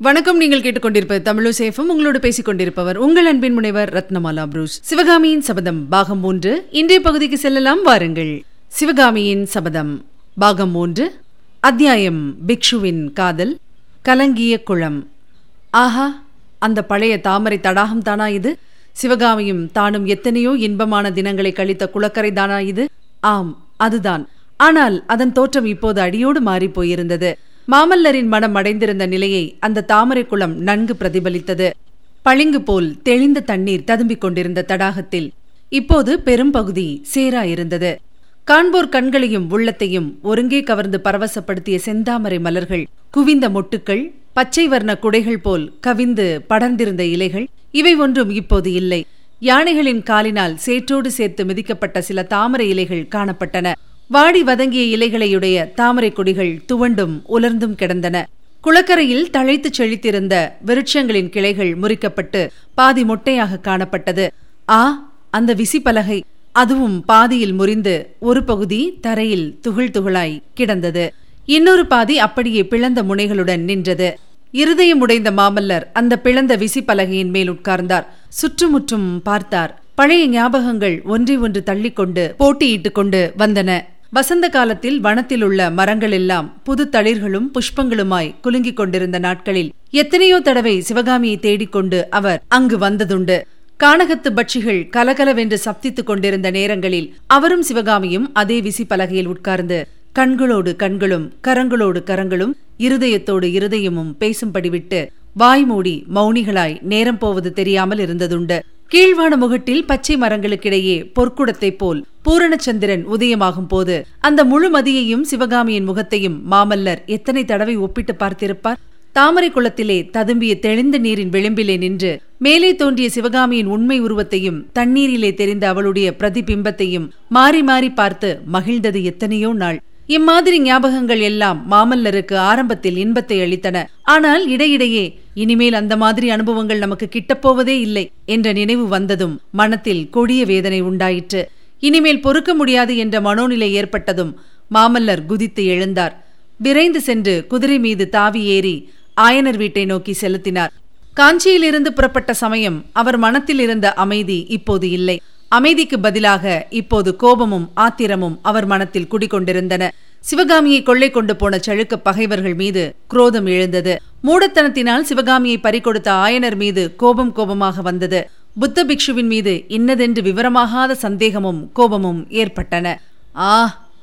வணக்கம் நீங்கள் கேட்டுக்கொண்டிருப்பது தமிழசேஃபம் உங்களோடு பேசிக் கொண்டிருப்பவர் உங்கள் அன்பின் முனைவர் ரத்னமாலா புரூஸ். சிவகாமியின் சபதம் பாகம் மூன்று. இன்றைய பகுதிக்கு செல்லலாம் வாருங்கள். சிவகாமியின் சபதம் பாகம் மூன்று. அத்தியாயம் பிக்ஷுவின் காதல். கலங்கிய குளம். ஆஹா அந்த பழைய தாமரை தடாகம் தானா இது? சிவகாமியும் தானும் எத்தனையோ இன்பமான தினங்களை கழித்த குளக்கரை தானா இது? ஆம் அதுதான். ஆனால் அதன் தோற்றம் இப்போது அடியோடு மாறிப் போயிருந்தது. மாமல்லரின் மனம் அடைந்திருந்த நிலையை அந்த தாமரை குளம் நன்கு பிரதிபலித்தது. பளிங்கு போல் தெளிந்த தண்ணீர் ததும்பிக் கொண்டிருந்த தடாகத்தில் இப்போது பெரும்பகுதி சேரா இருந்தது காண்போர் கண்களையும் உள்ளத்தையும் ஒருங்கே கவர்ந்து பரவசப்படுத்திய செந்தாமரை மலர்கள் குவிந்த மொட்டுக்கள் பச்சை வர்ண குடைகள் போல் கவிந்து படர்ந்திருந்த இலைகள் இவை ஒன்றும் இப்போது இல்லை. யானைகளின் காலினால் சேற்றோடு சேர்த்து மிதிக்கப்பட்ட சில தாமரை இலைகள் காணப்பட்டன. வாடி வதங்கிய இலைகளையுடைய தாமரை கொடிகள் துவண்டும் உலர்ந்தும் கிடந்தன. குளக்கரையில் தழைத்துச் செழித்திருந்த விருட்சங்களின் கிளைகள் முறிக்கப்பட்டு பாதி மொட்டையாக காணப்பட்டது. ஆ அந்த விசிப்பலகை அதுவும் பாதியில் முறிந்து ஒரு பகுதி தரையில் துகள் துகளாய் கிடந்தது. இன்னொரு பாதி அப்படியே பிளந்த முனைகளுடன் நின்றது. இருதயம் உடைந்த மாமல்லர் அந்த பிளந்த விசிப்பலகையின் மேல் உட்கார்ந்தார். சுற்றுமுற்றும் பார்த்தார். பழைய ஞாபகங்கள் ஒன்றை ஒன்று தள்ளிக்கொண்டு போட்டியிட்டுக் கொண்டு வந்தன. வசந்த காலத்தில் வனத்தில் உள்ள மரங்கள் எல்லாம் புது தளிர்களும் புஷ்பங்களுமாய் குலுங்கிக் கொண்டிருந்த நாட்களில் எத்தனையோ தடவை சிவகாமியை தேடிக்கொண்டு அவர் அங்கு வந்ததுண்டு. கானகத்து பட்சிகள் கலகலவென்று சப்தித்துக் கொண்டிருந்த நேரங்களில் அவரும் சிவகாமியும் அதே விசி பலகையில் உட்கார்ந்து கண்களோடு கண்களும் கரங்களோடு கரங்களும் இருதயத்தோடு இருதயமும் பேசும்படி விட்டு வாய் மூடி மௌனிகளாய் நேரம் போவது தெரியாமல் இருந்ததுண்டு. கீழ்வான முகட்டில் பச்சை மரங்களுக்கிடையே பொற்குடத்தைப் போல் பூரணச்சந்திரன் உதயமாகும் போது அந்த முழு மதியையும் சிவகாமியின் முகத்தையும் மாமல்லர் எத்தனை தடவை ஒப்பிட்டு பார்த்திருப்பார்? தாமரை குளத்திலே ததும்பிய தெளிந்த நீரின் விளிம்பிலே நின்று மேலே தோன்றிய சிவகாமியின் உண்மை உருவத்தையும் தண்ணீரிலே தெரிந்த அவளுடைய பிரதிபிம்பத்தையும் மாறி மாறி பார்த்து மகிழ்ந்தது எத்தனையோ நாள். இம்மாதிரி ஞாபகங்கள் எல்லாம் மாமல்லருக்கு ஆரம்பத்தில் இன்பத்தை அளித்தன. ஆனால் இடையிடையே இனிமேல் அந்த மாதிரி அனுபவங்கள் நமக்கு கிட்டப்போவதே இல்லை என்ற நினைவு வந்ததும் மனத்தில் கொடிய வேதனை உண்டாயிற்று. இனிமேல் பொறுக்க முடியாது என்ற மனோநிலை ஏற்பட்டதும் மாமல்லர் குதித்து எழுந்தார். விரைந்து சென்று குதிரை மீது தாவி ஏறி ஆயனர் வீட்டை நோக்கி செலுத்தினார். காஞ்சியிலிருந்து புறப்பட்ட சமயம் அவர் மனத்தில் இருந்த அமைதி இப்போது இல்லை. அமைதிக்கு பதிலாக இப்போது கோபமும் ஆத்திரமும் அவர் மனத்தில் குடிகொண்டிருந்தன. சிவகாமியை கொள்ளை கொண்டு போன சழுக்க பகைவர்கள் மீது குரோதம் எழுந்தது. மூடத்தனத்தினால் சிவகாமியை பறிகொடுத்த ஆயனர் மீது கோபம் கோபமாக வந்தது. புத்த பிக்ஷுவின் மீது இன்னதென்று விவரமாகாத சந்தேகமும் கோபமும் ஏற்பட்டன. ஆ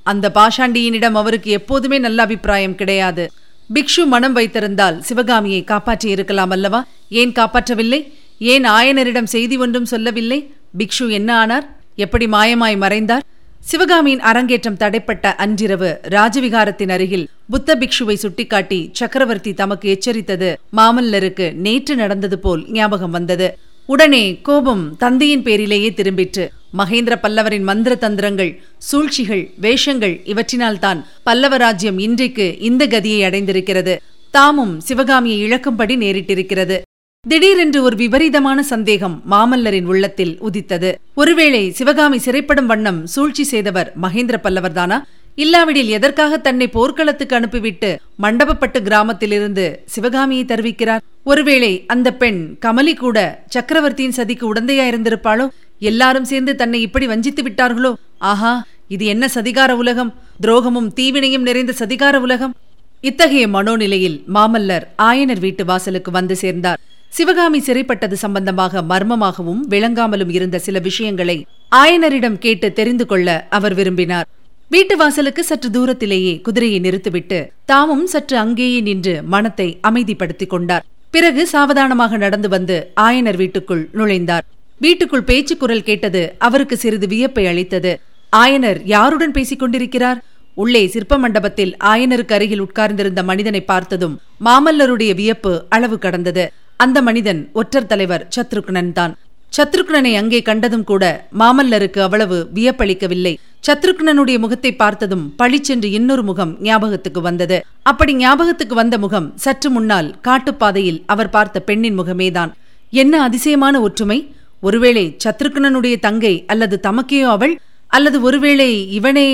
அந்த பாஷாண்டியினிடம் அவருக்கு எப்போதுமே நல்ல அபிப்பிராயம் கிடையாது. பிக்ஷு மனம் வைத்திருந்தால் சிவகாமியை காப்பாற்றி இருக்கலாம் அல்லவா? ஏன் காப்பாற்றவில்லை? ஏன் ஆயனரிடம் செய்தி ஒன்றும் சொல்லவில்லை? பிக்ஷு என்ன ஆனார்? எப்படி மாயமாய் மறைந்தார்? சிவகாமியின் அரங்கேற்றம் தடைப்பட்ட அன்றிரவு ராஜவிகாரத்தின் அருகில் புத்த பிக்ஷுவை சுட்டிக்காட்டி சக்கரவர்த்தி தமக்கு எச்சரித்தது மாமல்லருக்கு நேற்று நடந்தது போல் ஞாபகம் வந்தது. உடனே கோபம் தந்தையின் பேரிலேயே திரும்பிற்று. மகேந்திர பல்லவரின் மந்திர தந்திரங்கள் சூழ்ச்சிகள் வேஷங்கள் இவற்றினால்தான் பல்லவ ராஜ்யம் இன்றைக்கு இந்த கதியை அடைந்திருக்கிறது. தாமும் சிவகாமியை இழக்கும்படி நேரிட்டிருக்கிறது. திடீரென்று ஒரு விபரீதமான சந்தேகம் மாமல்லரின் உள்ளத்தில் உதித்தது. ஒருவேளை சிவகாமி சிறைப்படும் வண்ணம் சூழ்ச்சி செய்தவர் மகேந்திர பல்லவர்தானா? இல்லாவிடில் எதற்காக தன்னை போர்க்களத்துக்கு அனுப்பிவிட்டு மண்டபப்பட்டு கிராமத்திலிருந்து சிவகாமியை தருவிக்கிறார்? ஒருவேளை அந்த பெண் கமலி கூட சக்கரவர்த்தியின் சதிக்கு உடந்தையா இருந்திருப்பாளோ? எல்லாரும் சேர்ந்து தன்னை இப்படி வஞ்சித்து விட்டார்களோ? ஆஹா இது என்ன சதிகார உலகம்? துரோகமும் தீவினையும் நிறைந்த சதிகார உலகம்? இத்தகைய மனோநிலையில் மாமல்லர் ஆயனர் வீட்டு வாசலுக்கு வந்து சேர்ந்தார். சிவகாமி சிறைப்பட்டது சம்பந்தமாக மர்மமாகவும் விளங்காமலும் இருந்த சில விஷயங்களை ஆயனரிடம் கேட்டு தெரிந்து கொள்ள அவர் விரும்பினார். வீட்டு வாசலுக்கு சற்று தூரத்திலேயே குதிரையை நிறுத்திவிட்டு தாமும் சற்று அங்கேயே நின்று மனத்தை அமைதிப்படுத்திக் கொண்டார். பிறகு சாவதானமாக நடந்து வந்து ஆயனர் வீட்டுக்குள் நுழைந்தார். வீட்டுக்குள் பேச்சு குரல் கேட்டது அவருக்கு சிறிது வியப்பை அளித்தது. ஆயனர் யாருடன் பேசிக் கொண்டிருக்கிறார்? உள்ளே சிற்ப மண்டபத்தில் ஆயனருக்கு அருகில் உட்கார்ந்திருந்த மனிதனை பார்த்ததும் மாமல்லருடைய வியப்பு அளவு கடந்தது. அந்த மனிதன் ஒற்றர் தலைவர் சத்ருக்னன் தான். சத்ருக்னனை அங்கே கண்டதும் கூட மாமல்லருக்கு அவ்வளவு வியப்பளிக்கவில்லை. சத்ருக்னனுடைய முகத்தை பார்த்ததும் பழிச்சென்று இன்னொரு முகம் ஞாபகத்துக்கு வந்தது. அப்படி ஞாபகத்துக்கு வந்த முகம் சற்று முன்னால் காட்டுப்பாதையில் அவர் பார்த்த பெண்ணின் முகமேதான். என்ன அதிசயமான ஒற்றுமை! ஒருவேளை சத்ருக்னனுடைய தங்கை அல்லது தமக்கேயோ அவள்? அல்லது ஒருவேளை இவனே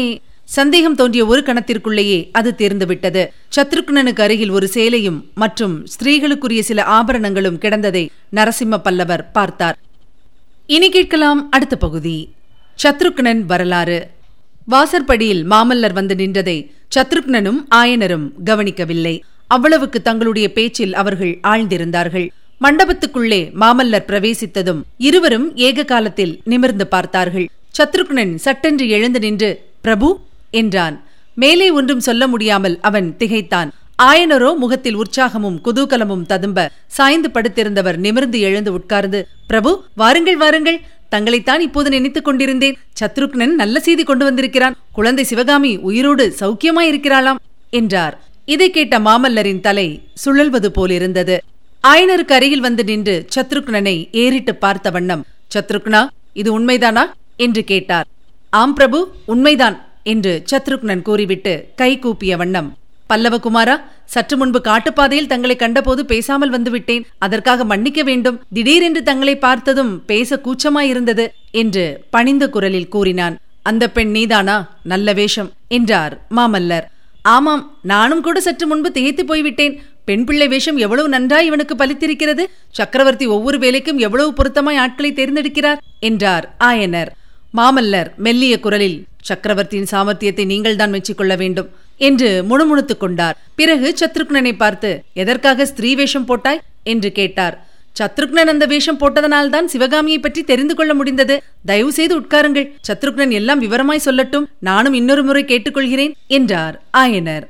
சந்தேகம் தோன்றிய ஒரு கணத்திற்குள்ளேயே அது தேர்ந்துவிட்டது. சத்ருக்னனுக்கு அருகில் ஒரு சேலையும் மற்றும் ஸ்திரீகளுக்குரிய சில ஆபரணங்களும் கிடந்ததை நரசிம்ம பல்லவர் பார்த்தார். இனி கேட்கலாம் அடுத்த பகுதி. சத்ருக்னன் வரலாறு. வாசற்படியில் மாமல்லர் வந்து நின்றதை சத்ருக்னனும் ஆயனரும் கவனிக்கவில்லை. அவ்வளவுக்கு தங்களுடைய பேச்சில் அவர்கள் ஆழ்ந்திருந்தார்கள். மண்டபத்துக்குள்ளே மாமல்லர் பிரவேசித்ததும் இருவரும் ஏக காலத்தில் நிமிர்ந்து பார்த்தார்கள். சத்ருக்னன் சட்டென்று எழுந்து நின்று பிரபு என்றான். மேலே ஒன்றும் சொல்ல முடியாமல் அவன் திகைத்தான். ஆயனரோ முகத்தில் உற்சாகமும் குதூகலமும் ததும்ப சாய்ந்து படுத்திருந்தவர் நிமிர்ந்து எழுந்து உட்கார்ந்து பிரபு வாருங்கள் வாருங்கள். தங்களைத்தான் இப்போது நினைத்துக் கொண்டிருந்தேன். சத்ருக்னன் நல்ல செய்தி கொண்டு வந்திருக்கிறான். குழந்தை சிவகாமி உயிரோடு சௌக்கியமாயிருக்கிறாளாம் என்றார். இதை கேட்ட மாமல்லரின் தலை சுழல்வது போலிருந்தது. ஆயனருக்கு அருகில் வந்து நின்று சத்ருக்னனை ஏறிட்டு பார்த்த வண்ணம் சத்ருக்னா இது உண்மைதானா? என்று கேட்டார். ஆம் பிரபு உண்மைதான். என்று சத்ருக்னன் கூறிவிட்டு கை கூப்பிய வண்ணம் பல்லவகுமாரா சற்று முன்பு காட்டுப்பாதையில் தங்களை கண்டபோது பேசாமல் வந்துவிட்டேன். அதற்காக மன்னிக்க வேண்டும். திடீரென்று தங்களை பார்த்ததும் பேச கூச்சமாயிருந்தது என்று பணிந்த குரலில் கூறினான். அந்த பெண் நீதானா? நல்ல வேஷம் என்றார் மாமல்லர். ஆமாம் நானும் கூட சற்று முன்பு திகைத்து போய்விட்டேன். பெண் பிள்ளை வேஷம் எவ்வளவு நன்றாய் இவனுக்கு பலித்திருக்கிறது. சக்கரவர்த்தி ஒவ்வொரு வேலைக்கும் எவ்வளவு பொருத்தமாய் ஆட்களை தேர்ந்தெடுக்கிறார் என்றார் ஆயனர். மாமல்லர் மெல்லிய குரலில் சக்கரவர்த்தியின் சாமர்த்தியத்தை நீங்கள் தான் மெச்சிக்கொள்ள வேண்டும் என்று முணுமுணுத்துக் கொண்டார். பிறகு சத்ருக்னனை பார்த்து எதற்காக ஸ்திரீ வேஷம் போட்டாய்? என்று கேட்டார். சத்ருக்னன் அந்த வேஷம் போட்டதனால்தான் சிவகாமியை பற்றி தெரிந்து கொள்ள முடிந்தது. தயவு செய்து உட்காருங்கள். சத்ருக்னன் எல்லாம் விவரமாய் சொல்லட்டும். நானும் இன்னொரு முறை கேட்டுக்கொள்கிறேன் என்றார் ஆயனர்.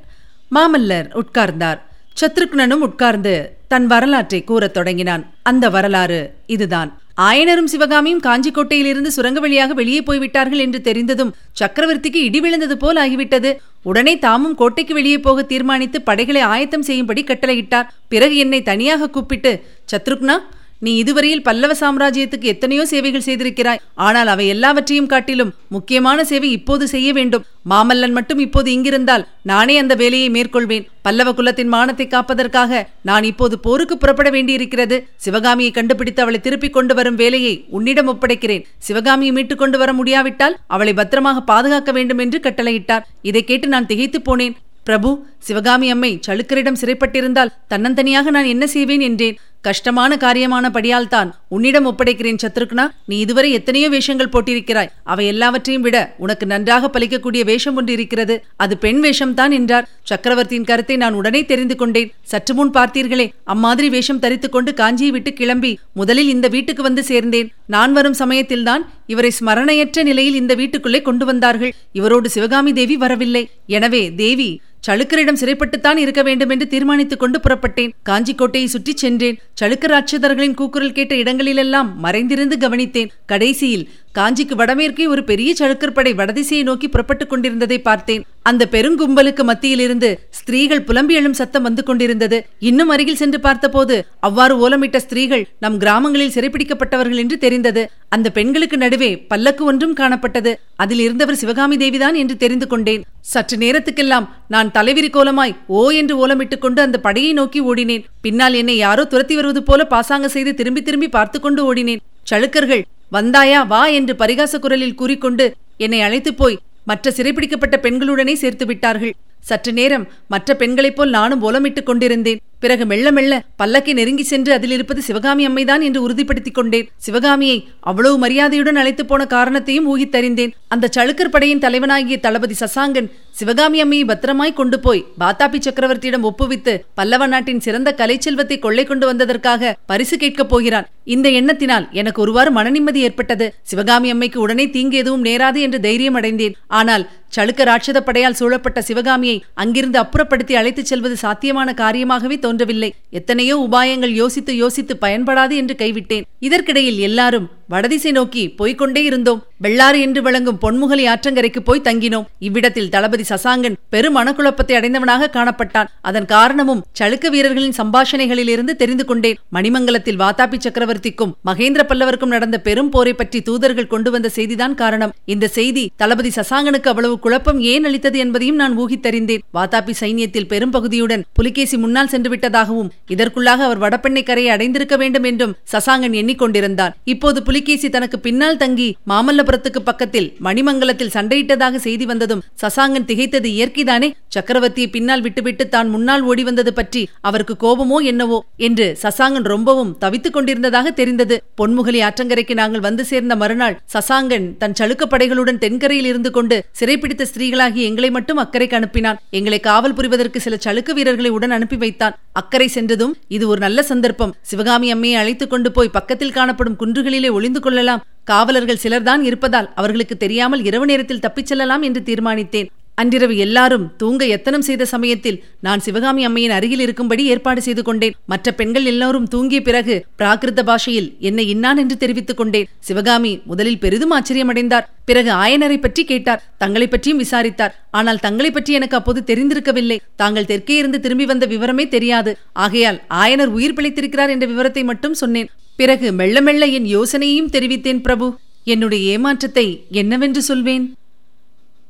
மாமல்லர் உட்கார்ந்தார். சத்ருக்னனும் உட்கார்ந்து தன் வரலாற்றை கூறத் தொடங்கினான். அந்த வரலாறு இதுதான். ஆயனரும் சிவகாமியும் காஞ்சிக்கோட்டையிலிருந்து சுரங்க வழியாக வெளியே போய்விட்டார்கள் என்று தெரிந்ததும் சக்கரவர்த்திக்கு இடி விழுந்தது போல் ஆகிவிட்டது. உடனே தாமும் கோட்டைக்கு வெளியே போக தீர்மானித்து படைகளை ஆயத்தம் செய்யும்படி கட்டளையிட்டார். பிறகு என்னை தனியாக கூப்பிட்டு சத்ருக்னா நீ இதுவரையில் பல்லவ சாம்ராஜ்யத்துக்கு எத்தனையோ சேவைகள் செய்திருக்கிறாய். ஆனால் அவை எல்லாவற்றையும் காட்டிலும் முக்கியமான சேவை இப்போது செய்ய வேண்டும். மாமல்லன் மட்டும் இப்போது இங்கிருந்தால் நானே அந்த வேலையை மேற்கொள்வேன். பல்லவ குலத்தின் மானத்தை காப்பதற்காக நான் இப்போது போருக்கு புறப்பட வேண்டியிருக்கிறது. சிவகாமியை கண்டுபிடித்து அவளை திருப்பிக் கொண்டு வரும் வேலையை உன்னிடம் ஒப்படைக்கிறேன். சிவகாமியை மீட்டுக் கொண்டு வர முடியாவிட்டால் அவளை பத்திரமாக பாதுகாக்க வேண்டும் என்று கட்டளையிட்டார். இதை கேட்டு நான் திகைத்துப் போனேன். பிரபு சிவகாமி அம்மை சளுக்கரிடம் சிறைப்பட்டிருந்தால் தன்னந்தனியாக நான் என்ன செய்வேன்? என்றேன். கஷ்டமான காரியமான தான் உன்னிடம் ஒப்படைக்கிறேன் சத்ருக்னா. நீ இதுவரை எத்தனையோ வேஷங்கள் போட்டிருக்கிறாய். அவை எல்லாவற்றையும் விட உனக்கு நன்றாக பலிக்கக்கூடிய வேஷம் ஒன்று இருக்கிறது. அது பெண் வேஷம்தான் என்றார். சக்கரவர்த்தியின் கருத்தை நான் உடனே தெரிந்து கொண்டேன். சற்று முன் பார்த்தீர்களே அம்மாதிரி வேஷம் தரித்துக்கொண்டு காஞ்சியை விட்டு கிளம்பி முதலில் இந்த வீட்டுக்கு வந்து சேர்ந்தேன். நான் வரும் சமயத்தில்தான் இவரை ஸ்மரணையற்ற நிலையில் இந்த வீட்டுக்குள்ளே கொண்டு வந்தார்கள். இவரோடு சிவகாமி தேவி வரவில்லை. எனவே தேவி சளுக்கரிடம் சிறைப்பட்டுத்தான் இருக்க வேண்டும் என்று தீர்மானித்துக் கொண்டு புறப்பட்டேன். காஞ்சிக்கோட்டையை சுற்றிச் சென்றேன். சளுக்கர் ராட்சதர்களின் கூக்குரல் கேட்ட இடங்களிலெல்லாம் மறைந்திருந்து கவனித்தேன். கடைசியில் காஞ்சிக்கு வடமேற்கே ஒரு பெரிய சழுக்கற்படை வடதிசையை நோக்கி புறப்பட்டுக் கொண்டிருந்ததை பார்த்தேன். அந்த பெருங்கும்பலுக்கு மத்தியிலிருந்து ஸ்திரீகள் புலம்பி எழும் சத்தம் வந்து கொண்டிருந்தது. இன்னும் அருகில் சென்று பார்த்தபோது அவ்வாறு ஓலமிட்ட ஸ்திரீகள் நம் கிராமங்களில் சிறைப்பிடிக்கப்பட்டவர்கள் என்று தெரிந்தது. அந்த பெண்களுக்கு நடுவே பல்லக்கு ஒன்றும் காணப்பட்டது. அதில் இருந்தவர் சிவகாமி தேவிதான் என்று தெரிந்து கொண்டேன். சற்று நேரத்துக்கெல்லாம் நான் தலைவிரி கோலமாய் ஓ என்று ஓலமிட்டுக் கொண்டு அந்த படையை நோக்கி ஓடினேன். பின்னால் என்னை யாரோ துரத்தி வருவது போல பாசாங்க செய்து திரும்பி திரும்பி பார்த்து கொண்டு ஓடினேன். சளுக்கர்கள் வந்தாயா வா என்று பரிகாச குரலில் கூறிக்கொண்டு என்னை அழைத்துப் போய் மற்ற சிறைப்பிடிக்கப்பட்ட பெண்களுடனே சேர்த்து விட்டார்கள். சற்று நேரம் மற்ற பெண்களைப் போல் நானும் ஓலமிட்டுக் கொண்டிருந்தேன். பிறகு மெல்ல மெல்ல பல்லக்கை நெருங்கி சென்று அதில் இருப்பது சிவகாமி அம்மைதான் என்று உறுதிப்படுத்திக் கொண்டேன். சிவகாமியை அவ்வளவு மரியாதையுடன் அழைத்து போன காரணத்தையும் ஊகித்தறிந்தேன். அந்த சளுக்கர் படையின் தலைவனாகிய தளபதி சசாங்கன் சிவகாமி அம்மையை பத்திரமாய் கொண்டு போய் பாத்தாபி சக்கரவர்த்தியிடம் ஒப்புவித்து பல்லவ நாட்டின் சிறந்த கலைச்செல்வத்தை கொள்ளை கொண்டு வந்ததற்காக பரிசு கேட்கப் போகிறான். இந்த எண்ணத்தினால் எனக்கு ஒருவாறு மனநிம்மதி ஏற்பட்டது. சிவகாமி அம்மைக்கு உடனே தீங்கு எதுவும் நேராது என்று தைரியம் அடைந்தேன். ஆனால் சளுக்க ராட்சத படையால் சூழப்பட்ட சிவகாமியை அங்கிருந்து அப்புறப்படுத்தி அழைத்துச் செல்வது சாத்தியமான காரியமாகவே தோன்றவில்லை. எத்தனையோ உபாயங்கள் யோசித்து யோசித்து பயன்படாது என்று கைவிட்டேன். இதற்கிடையில் எல்லாரும் வடதிசை நோக்கி போய்கொண்டே இருந்தோம். வெள்ளாறு என்று விளங்கும் பொன்முகலி ஆற்றங்கரைக்கு போய் தங்கினோம். இவ்விடத்தில் தளபதி சசாங்கன் பெரும் மனக்குழப்பத்தை அடைந்தவனாக காணப்பட்டான். அதன் காரணமும் சளுக்க வீரர்களின் சம்பாஷணைகளிலிருந்து தெரிந்து கொண்டேன். மணிமங்கலத்தில் வாதாபி சக்கரவர்த்திக்கும் மகேந்திர பல்லவருக்கும் நடந்த பெரும் போரை பற்றி தூதர்கள் கொண்டு வந்த செய்திதான் காரணம். இந்த செய்தி தளபதி சசாங்கனுக்கு அவ்வளவு குழப்பம் ஏன் அளித்தது என்பதையும் நான் ஊகித்தறிந்தேன். வாதாபி சைன்யத்தில் பெரும்பகுதியுடன் புலிகேசி முன்னால் சென்று விட்டதாகவும் இதற்குள்ளாக அவர் வடபெண்ணை கரையை அடைந்திருக்க வேண்டும் என்றும் சசாங்கன் எண்ணிக்கொண்டிருந்தார் எண்ணிக்கொண்டிருந்தான். இப்போது புலிகேசி தனக்கு பின்னால் தங்கி மாமல்லபுரத்துக்கு பக்கத்தில் மணிமங்கலத்தில் சண்டையிட்டதாக செய்தி வந்ததும் சசாங்கன் திகைத்தது இயற்கைதானே? சக்கரவர்த்தியை பின்னால் விட்டுவிட்டு தான் முன்னால் ஓடி வந்தது பற்றி அவருக்கு கோபமோ என்னவோ என்று சசாங்கன் ரொம்பவும் தவித்துக் கொண்டிருந்ததாக தெரிந்தது. பொன்முகலி ஆற்றங்கரைக்கு நாங்கள் வந்து சேர்ந்த மறுநாள் சசாங்கன் தன் சளுக்க படைகளுடன் தென்கரையில் இருந்து கொண்டு சிறைப்பிடித்த ஸ்திரீகளாகி எங்களை மட்டும் அக்கறைக்கு அனுப்பினான். எங்களை காவல் புரிவதற்கு சில சலுக்க வீரர்களை உடன் அனுப்பி வைத்தான். அக்கறை சென்றதும் இது ஒரு நல்ல சந்தர்ப்பம். சிவகாமி அம்மையை அழைத்துக் கொண்டு போய் பக்கத்தில் காணப்படும் குன்றுகளிலே ஒளிந்து கொள்ளலாம். காவலர்கள் சிலர்தான் இருப்பதால் அவர்களுக்கு தெரியாமல் இரவு நேரத்தில் தப்பிச் செல்லலாம் என்று தீர்மானித்தேன். அன்றிரவு எல்லாரும் தூங்க எத்தனம் செய்த சமயத்தில் நான் சிவகாமி அம்மையின் அருகில் இருக்கும்படி ஏற்பாடு செய்து கொண்டேன். மற்ற பெண்கள் எல்லோரும் தூங்கிய பிறகு பிராகிருத பாஷையில் என்னை இன்னான் என்று தெரிவித்துக் கொண்டேன். சிவகாமி முதலில் பெரிதும் ஆச்சரியமடைந்தார். பிறகு ஆயனரை பற்றி கேட்டார். தங்களை பற்றியும் விசாரித்தார். ஆனால் தங்களை பற்றி எனக்கு அப்போது தெரிந்திருக்கவில்லை. தாங்கள் தெற்கே இருந்து திரும்பி வந்த விவரமே தெரியாது. ஆகையால் ஆயனர் உயிர் பிழைத்திருக்கிறார் என்ற விவரத்தை மட்டும் சொன்னேன். பிறகு மெல்ல மெல்ல என் யோசனையையும் தெரிவித்தேன் பிரபு. என்னுடைய ஏமாற்றத்தை என்னவென்று சொல்வேன்?